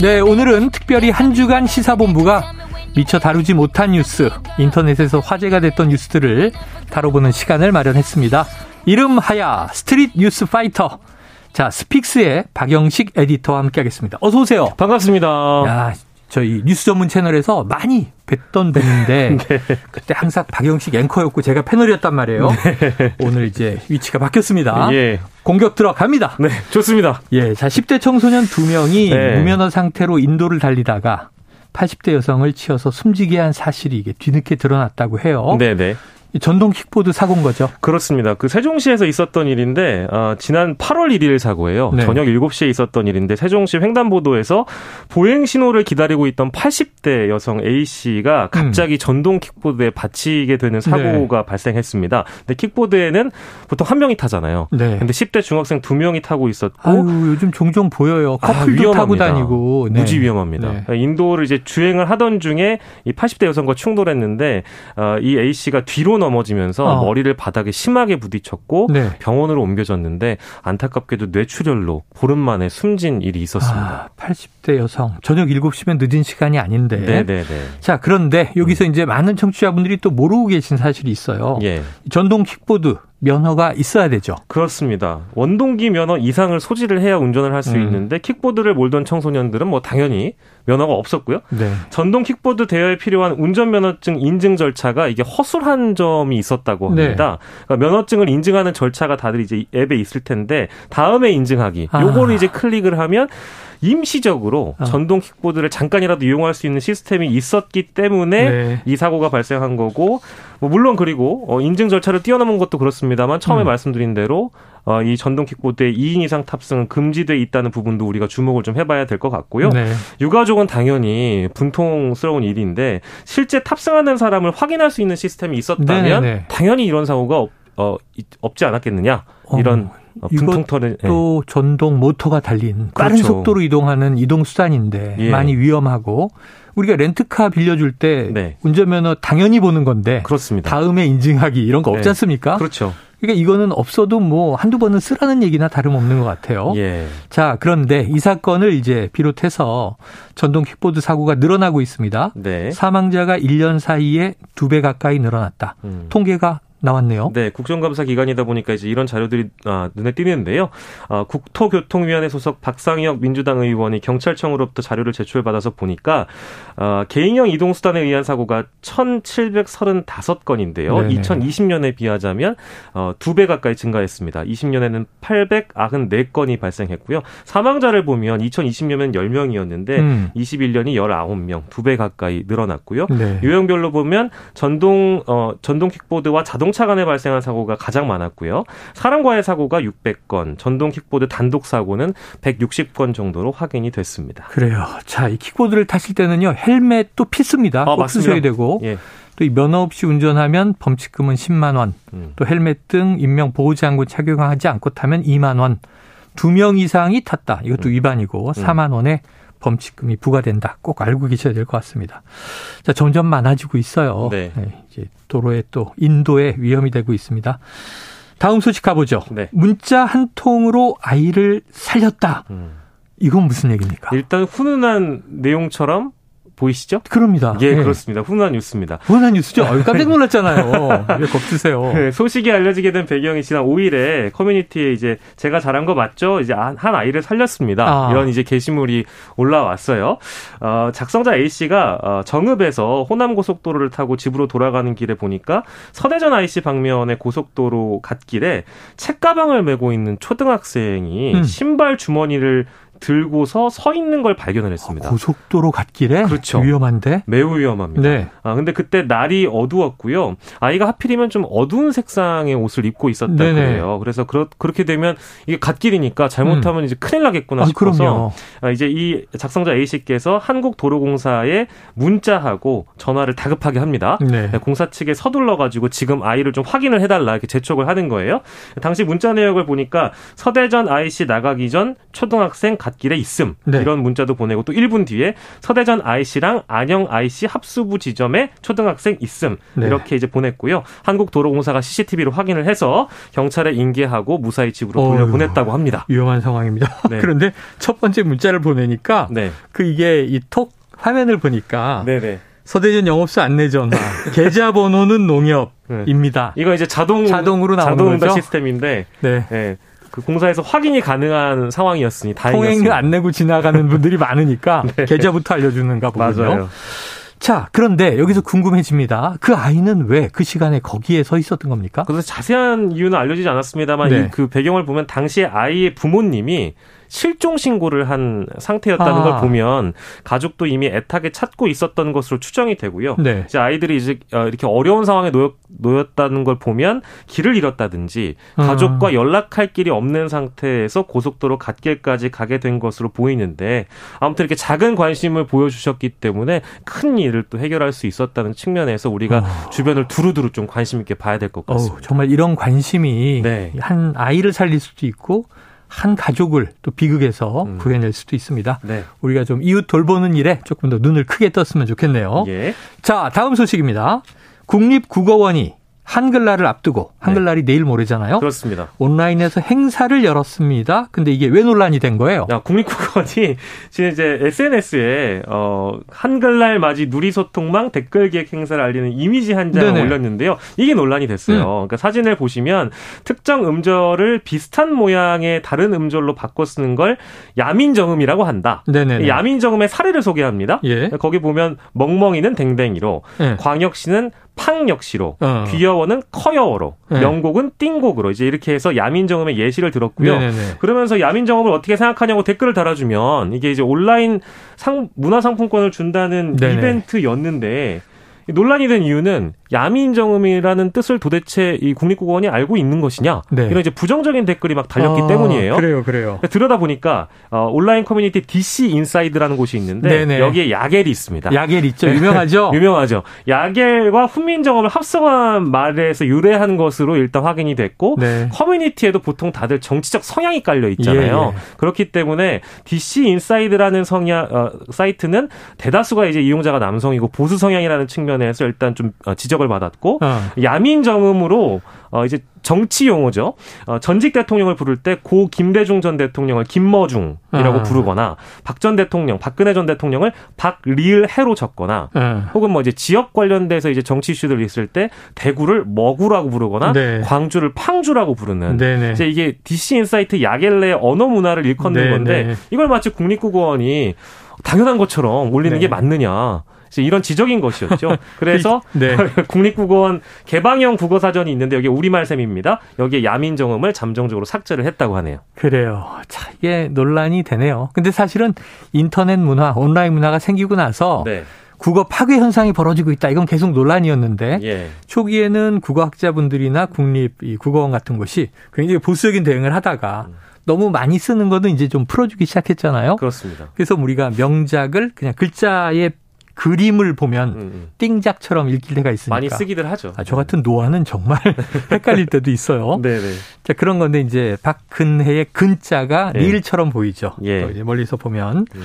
네, 오늘은 특별히 한 주간 시사본부가 미처 다루지 못한 뉴스, 인터넷에서 화제가 됐던 뉴스들을 다뤄보는 시간을 마련했습니다. 이름 하야 Street News Fighter. 자, 스픽스의 박영식 에디터와 함께하겠습니다. 어서 오세요. 반갑습니다. 야, 저희 뉴스 전문 채널에서 많이 뵀던 분인데 네. 그때 항상 박영식 앵커였고 제가 패널이었단 말이에요. 네. 오늘 이제 위치가 바뀌었습니다. 예. 공격 들어갑니다. 네, 좋습니다. 예, 자 10대 청소년 두 명이 네. 무면허 상태로 인도를 달리다가 80대 여성을 치어서 숨지게 한 사실이 이게 뒤늦게 드러났다고 해요. 네, 네. 전동 킥보드 사고인 거죠? 그렇습니다. 그 세종시에서 있었던 일인데 어, 지난 8월 1일 사고예요. 네. 저녁 7시에 있었던 일인데 세종시 횡단보도에서 보행 신호를 기다리고 있던 80대 여성 A 씨가 갑자기 음. 전동 킥보드에 받치게 되는 사고가 네. 발생했습니다. 근데 킥보드에는 보통 한 명이 타잖아요. 네. 근데 10대 중학생 두 명이 타고 있었고 아유, 요즘 종종 보여요. 아, 커플도 아, 타고 다니고 네. 무지 위험합니다. 네. 인도를 이제 주행을 하던 중에 이 80대 여성과 충돌했는데 어, 이 A 씨가 뒤로 넘어지면서 어. 머리를 바닥에 심하게 부딪혔고 네. 병원으로 옮겨졌는데 안타깝게도 뇌출혈로 보름 만에 숨진 일이 있었습니다. 아, 80대 여성 저녁 7시면 늦은 시간이 아닌데. 네네네. 자 그런데 여기서 음. 이제 많은 청취자분들이 또 모르고 계신 사실이 있어요. 예. 전동 킥보드 면허가 있어야 되죠. 그렇습니다. 원동기 면허 이상을 소지를 해야 운전을 할수 음. 있는데 킥보드를 몰던 청소년들은 뭐 당연히 면허가 없었고요. 네. 전동 킥보드 대여에 필요한 운전면허증 인증 절차가 이게 허술한 점이 있었다고 네. 합니다. 네. 그러니까 면허증을 인증하는 절차가 다들 이제 앱에 있을 텐데 다음에 인증하기. 아. 요거를 이제 클릭을 하면 임시적으로 어. 전동 킥보드를 잠깐이라도 이용할 수 있는 시스템이 있었기 때문에 네. 이 사고가 발생한 거고 뭐 물론 그리고 어 인증 절차를 뛰어넘은 것도 그렇습니다만 처음에 음. 말씀드린 대로 어, 이 전동 킥보드에 2인 이상 탑승은 금지돼 있다는 부분도 우리가 주목을 좀 해봐야 될 것 같고요. 네. 유가족은 당연히 분통스러운 일인데 실제 탑승하는 사람을 확인할 수 있는 시스템이 있었다면 네네. 네. 당연히 이런 사고가 없, 어, 없지 않았겠느냐 이런 어. 어, 이것도 예. 전동 모터가 달린 빠른 그렇죠. 속도로 이동하는 이동 수단인데 예. 많이 위험하고 우리가 렌트카 빌려줄 때 네. 운전면허 당연히 보는 건데 그렇습니다. 다음에 인증하기 이런 거 없지 네. 않습니까? 그렇죠. 그러니까 이거는 없어도 뭐 한두 번은 쓰라는 얘기나 다름없는 것 같아요. 예. 자, 그런데 이 사건을 이제 비롯해서 전동 킥보드 사고가 늘어나고 있습니다. 네. 사망자가 1년 사이에 두 배 가까이 늘어났다. 음. 통계가 나왔네요. 네, 국정감사 기간이다 보니까 이제 이런 자료들이 아, 눈에 띄는데요. 아, 국토교통위원회 소속 박상혁 민주당 의원이 경찰청으로부터 자료를 제출 받아서 보니까 아, 개인형 이동수단에 의한 사고가 1,735건인데요. 네네. 2020년에 비하자면 어, 2배 가까이 증가했습니다. 20년에는 894건이 발생했고요. 사망자를 보면 2020년에는 10명이었는데 음. 21년이 19명, 2배 가까이 늘어났고요. 네. 유형별로 보면 전동 어, 전동 킥보드와 자동 자동차 간에 발생한 사고가 가장 많았고요. 사람과의 사고가 600건, 전동 킥보드 단독 사고는 160건 정도로 확인이 됐습니다. 그래요. 자, 이 킥보드를 타실 때는요. 헬멧도 필수입니다. 아, 꼭 쓰셔야 되고. 예. 또이 면허 없이 운전하면 범칙금은 10만 원. 음. 또 헬멧 등 인명 보호 장구 착용하지 않고 타면 2만 원. 두 명 이상이 탔다. 이것도 음. 위반이고 4만 원에 범칙금이 부과된다. 꼭 알고 계셔야 될 것 같습니다. 자, 점점 많아지고 있어요. 네. 네, 이제 도로에 또 인도에 위험이 되고 있습니다. 다음 소식 가보죠. 네. 문자 한 통으로 아이를 살렸다. 음. 이건 무슨 얘기입니까? 일단 훈훈한 내용처럼 보이시죠? 그럽니다. 예, 네. 그렇습니다. 훈훈한 뉴스입니다. 훈훈한 뉴스죠? 아 깜짝 놀랐잖아요. 왜 겁드세요? 네, 소식이 알려지게 된 배경이 지난 5일에 커뮤니티에 이제 제가 잘한 거 맞죠? 이제 한 아이를 살렸습니다. 아. 이런 이제 게시물이 올라왔어요. 어, 작성자 A 씨가 어, 정읍에서 호남 고속도로를 타고 집으로 돌아가는 길에 보니까 서대전 IC 방면의 고속도로 갓길에 책가방을 메고 있는 초등학생이 음. 신발 주머니를 들고서 서 있는 걸 발견을 했습니다. 고속도로 갓길에 그렇죠. 위험한데 매우 위험합니다. 네. 아 근데 그때 날이 어두웠고요. 아이가 하필이면 좀 어두운 색상의 옷을 입고 있었다 네네. 그래요. 그래서 그렇, 그렇게 되면 이게 갓길이니까 잘못하면 음. 이제 큰일 나겠구나 아, 싶어서 아, 이제 이 작성자 A 씨께서 한국도로공사에 문자하고 전화를 다급하게 합니다. 네. 네 공사 측에 서둘러 가지고 지금 아이를 좀 확인을 해달라 이렇게 재촉을 하는 거예요. 당시 문자 내역을 보니까 서대전 IC 나가기 전 초등학생 갓 길에 있음. 네. 이런 문자도 보내고 또 1분 뒤에 서대전 IC랑 안영 IC 합수부 지점에 초등학생 있음. 네. 이렇게 이제 보냈고요. 한국도로공사가 CCTV로 확인을 해서 경찰에 인계하고 무사히 집으로 돌려 보냈다고 합니다. 위험한 상황입니다. 네. 그런데 첫 번째 문자를 보내니까 네. 그 이게 이 톡 화면을 보니까 네네. 서대전 영업소 안내 전화 계좌번호는 농협입니다. 이거 이제 자동 자동으로 나오는 자동 거죠? 시스템인데 네. 네. 그 공사에서 확인이 가능한 상황이었으니 다행이었습니다. 통행료 안 내고 지나가는 분들이 많으니까 네. 계좌부터 알려주는가 보군요. 맞아요. 자, 그런데 여기서 궁금해집니다. 그 아이는 왜 그 시간에 거기에 서 있었던 겁니까? 그래서 자세한 이유는 알려지지 않았습니다만 네. 그 배경을 보면 당시에 아이의 부모님이 실종 신고를 한 상태였다는 아. 걸 보면 가족도 이미 애타게 찾고 있었던 것으로 추정이 되고요. 네. 이제 아이들이 이제 어, 이렇게 어려운 상황에 놓였, 놓였 다는 걸 보면 길을 잃었다든지 가족과 음. 연락할 길이 없는 상태에서 고속도로 갓길까지 가게 된 것으로 보이는데 아무튼 이렇게 작은 관심을 보여주셨기 때문에 큰 일을 또 해결할 수 있었다는 측면에서 우리가 어. 주변을 두루두루 좀 관심 있게 봐야 될 것 같습니다. 어, 정말 이런 관심이 네. 한 아이를 살릴 수도 있고 한 가족을 또 비극에서 음. 구해낼 수도 있습니다. 네. 우리가 좀 이웃 돌보는 일에 조금 더 눈을 크게 떴으면 좋겠네요. 예. 자, 다음 소식입니다. 국립국어원이 한글날을 앞두고 한글날이 네. 내일 모레잖아요. 그렇습니다. 온라인에서 행사를 열었습니다. 근데 이게 왜 논란이 된 거예요? 야, 국립국어원이 지금 이제 SNS에 어 한글날 맞이 누리소통망 댓글 기획 행사를 알리는 이미지 한 장을 올렸는데요. 이게 논란이 됐어요. 음. 그러니까 사진을 보시면 특정 음절을 비슷한 모양의 다른 음절로 바꿔 쓰는 걸 야민정음이라고 한다. 네네. 야민정음의 사례를 소개합니다. 예. 거기 보면 멍멍이는 댕댕이로, 예. 광역시는 팡 역시로, 어. 귀여워는 커여워로, 네. 명곡은 띵곡으로 이제 이렇게 해서 야민정음의 예시를 들었고요. 네네네. 그러면서 야민정음을 어떻게 생각하냐고 댓글을 달아주면 이게 이제 온라인 상 문화상품권을 준다는 네네. 이벤트였는데 논란이 된 이유는 야민정음이라는 뜻을 도대체 이 국립국어원이 알고 있는 것이냐 네. 이런 이제 부정적인 댓글이 막 달렸기 아, 때문이에요. 그래요, 그래요. 들여다 보니까 어, 온라인 커뮤니티 DC 인사이드라는 곳이 있는데 네네. 여기에 야갤이 있습니다. 야갤 있죠, 유명하죠. 유명하죠. 야갤과 훈민정음을 합성한 말에서 유래한 것으로 일단 확인이 됐고 네. 커뮤니티에도 보통 다들 정치적 성향이 깔려 있잖아요. 예, 예. 그렇기 때문에 DC 인사이드라는 성향 어, 사이트는 대다수가 이제 이용자가 남성이고 보수 성향이라는 측면에서 일단 좀 어, 지적 지적을 받았고 어. 야민정음으로 어 이제 정치 용어죠. 어 전직 대통령을 부를 때 고 김대중 전 대통령을 김머중이라고 어. 부르거나 박 전 대통령, 박근혜 전 대통령을 박리을혜로 적거나 어. 혹은 뭐 이제 지역 관련돼서 이제 정치 이슈들 있을 때 대구를 머구라고 부르거나 네. 광주를 팡주라고 부르는 네네. 이제 이게 DC 인사이드 야갤의 언어 문화를 일컫는 네네. 건데 이걸 마치 국립국어원이 당연한 것처럼 올리는 네. 게 맞느냐. 이런 지적인 것이었죠. 그래서 네. 국립국어원 개방형 국어사전이 있는데 여기 우리말 셈입니다. 여기에 야민정음을 잠정적으로 삭제를 했다고 하네요. 그래요. 자, 이게 논란이 되네요. 근데 사실은 인터넷 문화, 온라인 문화가 생기고 나서 네. 국어 파괴 현상이 벌어지고 있다. 이건 계속 논란이었는데 예. 초기에는 국어학자분들이나 국립 이 국어원 같은 곳이 굉장히 보수적인 대응을 하다가 음. 너무 많이 쓰는 거는 이제 좀 풀어주기 시작했잖아요. 그렇습니다. 그래서 우리가 명작을 그냥 글자에 그림을 보면 음, 음. 띵작처럼 읽힐 때가 있으니까 많이 쓰기들 하죠. 아, 저 같은 노화는 정말 헷갈릴 때도 있어요. 네네. 네. 자 그런 건데 이제 박근혜의 근자가 네. 리일처럼 보이죠. 예. 멀리서 보면. 음.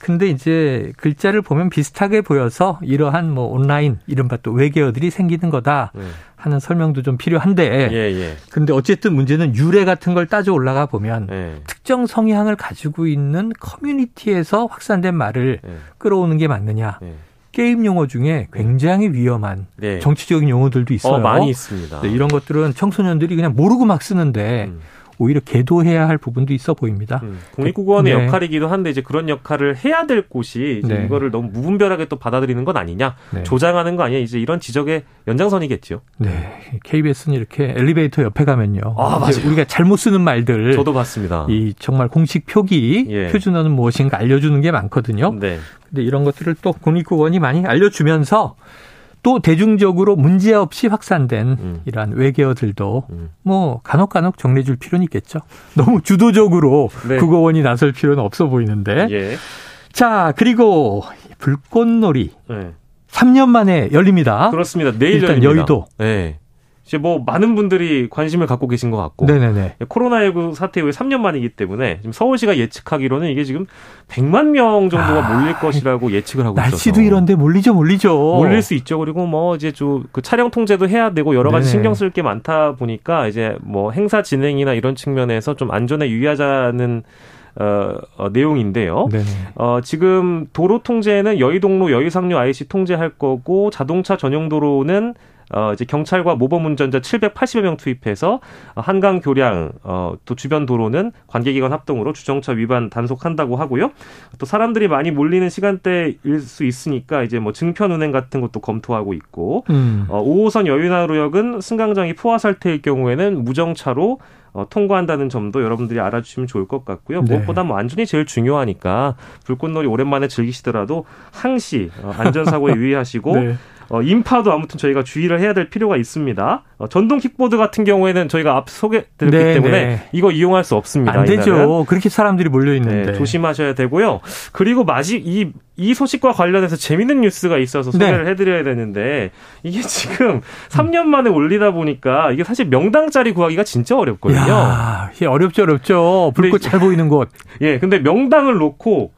근데 이제 글자를 보면 비슷하게 보여서 이러한 뭐 온라인 이른바 또 외계어들이 생기는 거다 네. 하는 설명도 좀 필요한데. 예, 예. 근데 어쨌든 문제는 유래 같은 걸 따져 올라가 보면 예. 특정 성향을 가지고 있는 커뮤니티에서 확산된 말을 예. 끌어오는 게 맞느냐. 예. 게임 용어 중에 굉장히 위험한 네. 정치적인 용어들도 있어요. 어, 많이 있습니다. 네, 이런 것들은 청소년들이 그냥 모르고 막 쓰는데 음. 오히려 계도해야 할 부분도 있어 보입니다. 음, 국립국어원의 네. 역할이기도 한데 이제 그런 역할을 해야 될 곳이 네. 이거를 너무 무분별하게 또 받아들이는 건 아니냐, 네. 조장하는 거 아니냐 이제 이런 지적의 연장선이겠죠. 네, KBS는 이렇게 엘리베이터 옆에 가면요. 아, 맞아요. 우리가 잘못 쓰는 말들 저도 봤습니다. 이 정말 공식 표기 예. 표준어는 무엇인가 알려주는 게 많거든요. 네. 근데 이런 것들을 또 국립국어원이 많이 알려주면서 또 대중적으로 문제 없이 확산된 음. 이러한 외계어들도 음. 뭐 간혹간혹 정리해 줄 필요는 있겠죠. 너무 주도적으로 네. 국어원이 나설 필요는 없어 보이는데. 예. 자, 그리고 불꽃놀이. 네. 3년 만에 열립니다. 그렇습니다. 내일 일단 열립니다. 여의도. 네. 이제 뭐 많은 분들이 관심을 갖고 계신 것 같고 네네네. 코로나19 사태 이후에 3년 만이기 때문에 지금 서울시가 예측하기로는 이게 지금 100만 명 정도가 아, 몰릴 것이라고 예측을 하고 날씨도 있어서 날씨도 이런데 몰리죠, 몰리죠. 몰릴 수 있죠. 그리고 뭐 이제 좀 그 차량 통제도 해야 되고 여러 가지 네네. 신경 쓸 게 많다 보니까 이제 뭐 행사 진행이나 이런 측면에서 좀 안전에 유의하자는 어, 어, 내용인데요. 네네. 어, 지금 도로 통제는 여의동로 여의상류 IC 통제할 거고 자동차 전용 도로는 어, 이제 경찰과 모범 운전자 780여 명 투입해서 한강 교량, 어, 또 주변 도로는 관계기관 합동으로 주정차 위반 단속한다고 하고요. 또 사람들이 많이 몰리는 시간대일 수 있으니까 이제 뭐 증편 운행 같은 것도 검토하고 있고, 음. 어, 5호선 여윤하로역은 승강장이 포화 상태일 경우에는 무정차로 어, 통과한다는 점도 여러분들이 알아주시면 좋을 것 같고요. 네. 무엇보다 뭐 안전이 제일 중요하니까 불꽃놀이 오랜만에 즐기시더라도 항시 어, 안전사고에 유의하시고 네. 어, 인파도 아무튼 저희가 주의를 해야 될 필요가 있습니다. 어, 전동 킥보드 같은 경우에는 저희가 앞 소개드렸기 네, 때문에 네. 이거 이용할 수 없습니다. 안 되죠. 이날은. 그렇게 사람들이 몰려 있는데 네, 조심하셔야 되고요. 그리고 마지 이, 이 소식과 관련해서 재밌는 뉴스가 있어서 소개를 네. 해드려야 되는데 이게 지금 3년 만에 올리다 보니까 이게 사실 명당짜리 구하기가 진짜 어렵거든요. 야, 어렵죠, 어렵죠. 불꽃 잘 보이는 곳. 예, 근데 명당을 놓고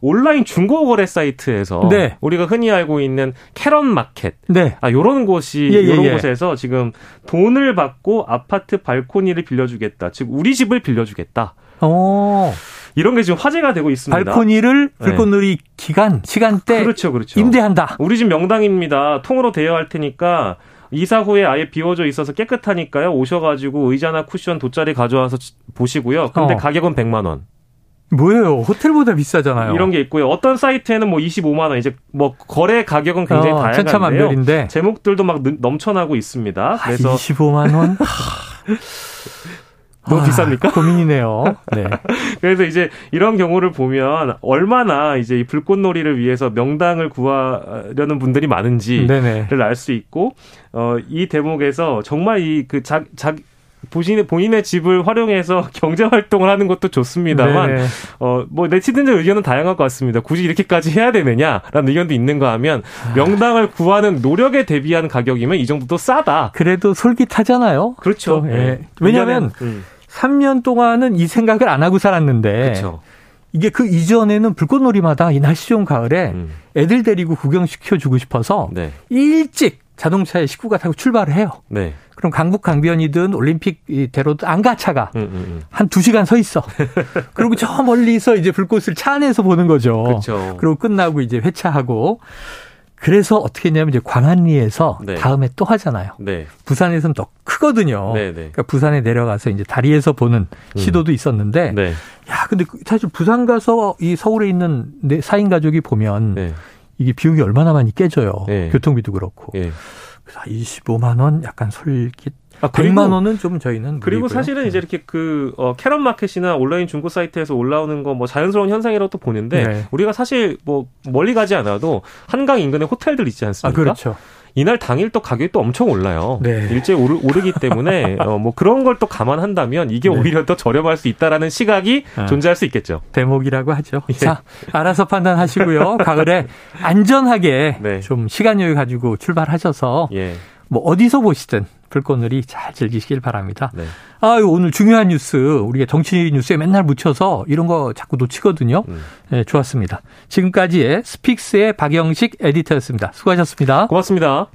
온라인 중고 거래 사이트에서 네. 우리가 흔히 알고 있는 캐런 마켓, 네. 아 요런 곳이 예, 예, 요런 예. 곳에서 지금 돈을 받고 아파트 발코니를 빌려주겠다. 즉 우리 집을 빌려주겠다. 어. 이런 게 지금 화제가 되고 있습니다. 발코니를 네. 불꽃놀이 네. 기간, 시간대 그렇죠, 그렇죠. 임대한다. 우리 집 명당입니다. 통으로 대여할 테니까 이사 후에 아예 비워져 있어서 깨끗하니까요. 오셔가지고 의자나 쿠션 돗자리 가져와서 보시고요. 근데 어. 가격은 100만 원. 뭐예요? 호텔보다 비싸잖아요. 이런 게 있고요. 어떤 사이트에는 뭐 25만 원 이제 뭐 거래 가격은 굉장히 어, 다양한데요. 제목들도 막 넘쳐나고 있습니다. 아, 그래서 25만 원. 너무 아, 비쌉니까? 고민이네요. 네. 그래서 이제 이런 경우를 보면 얼마나 이제 이 불꽃놀이를 위해서 명당을 구하려는 분들이 많은지를 알 수 있고 어 이 대목에서 정말 이그작 본인의, 본인의 집을 활용해서 경제 활동을 하는 것도 좋습니다만, 네. 어, 뭐, 네티즌들 의견은 다양할 것 같습니다. 굳이 이렇게까지 해야 되느냐라는 의견도 있는가 하면, 명당을 구하는 노력에 대비한 가격이면 이 정도도 싸다. 그래도 솔깃하잖아요. 그렇죠. 예. 네. 왜냐하면, 음. 3년 동안은 이 생각을 안 하고 살았는데, 그렇죠. 이게 그 이전에는 불꽃놀이마다 이 날씨 좋은 가을에 음. 애들 데리고 구경시켜주고 싶어서 네. 일찍 자동차에 식구가 타고 출발을 해요. 네. 그럼 강북 강변이든 올림픽 대로든 안 가차가 음, 음, 음. 한 2시간 서 있어. 그리고 저 멀리서 이제 불꽃을 차 안에서 보는 거죠. 그렇죠. 그리고 끝나고 이제 회차하고 그래서 어떻게 했냐면 이제 광안리에서 네. 다음에 또 하잖아요. 네. 부산에서는 더 크거든요. 네, 네. 그러니까 부산에 내려가서 이제 다리에서 보는 음. 시도도 있었는데 네. 야, 근데 그 사실 부산 가서 이 서울에 있는 내 4인 가족이 보면 네. 이게 비용이 얼마나 많이 깨져요. 교통비도 그렇고. 25만 원 약간 솔깃. 아, 100만 원은 좀 저희는 그리고 무리고요. 사실은 이제 네. 이렇게 그 어, 캐럿 마켓이나 온라인 중고 사이트에서 올라오는 거 뭐 자연스러운 현상이라고 또 보는데 네. 우리가 사실 뭐 멀리 가지 않아도 한강 인근에 호텔들 있지 않습니까? 아, 그렇죠. 이날 당일 또 가격이 또 엄청 올라요. 네. 일제 오르, 오르기 때문에 어, 뭐 그런 걸 또 감안한다면 이게 네. 오히려 더 저렴할 수 있다라는 시각이 아, 존재할 수 있겠죠. 대목이라고 하죠. 예. 자, 알아서 판단하시고요. 가을에 안전하게 네. 좀 시간 여유 가지고 출발하셔서 예. 뭐 어디서 보시든 불꽃놀이 잘 즐기시길 바랍니다. 네. 아, 오늘 중요한 뉴스 우리가 정치 뉴스에 맨날 묻혀서 이런 거 자꾸 놓치거든요. 음. 네, 좋았습니다. 지금까지의 스픽스의 박영식 에디터였습니다. 수고하셨습니다. 고맙습니다.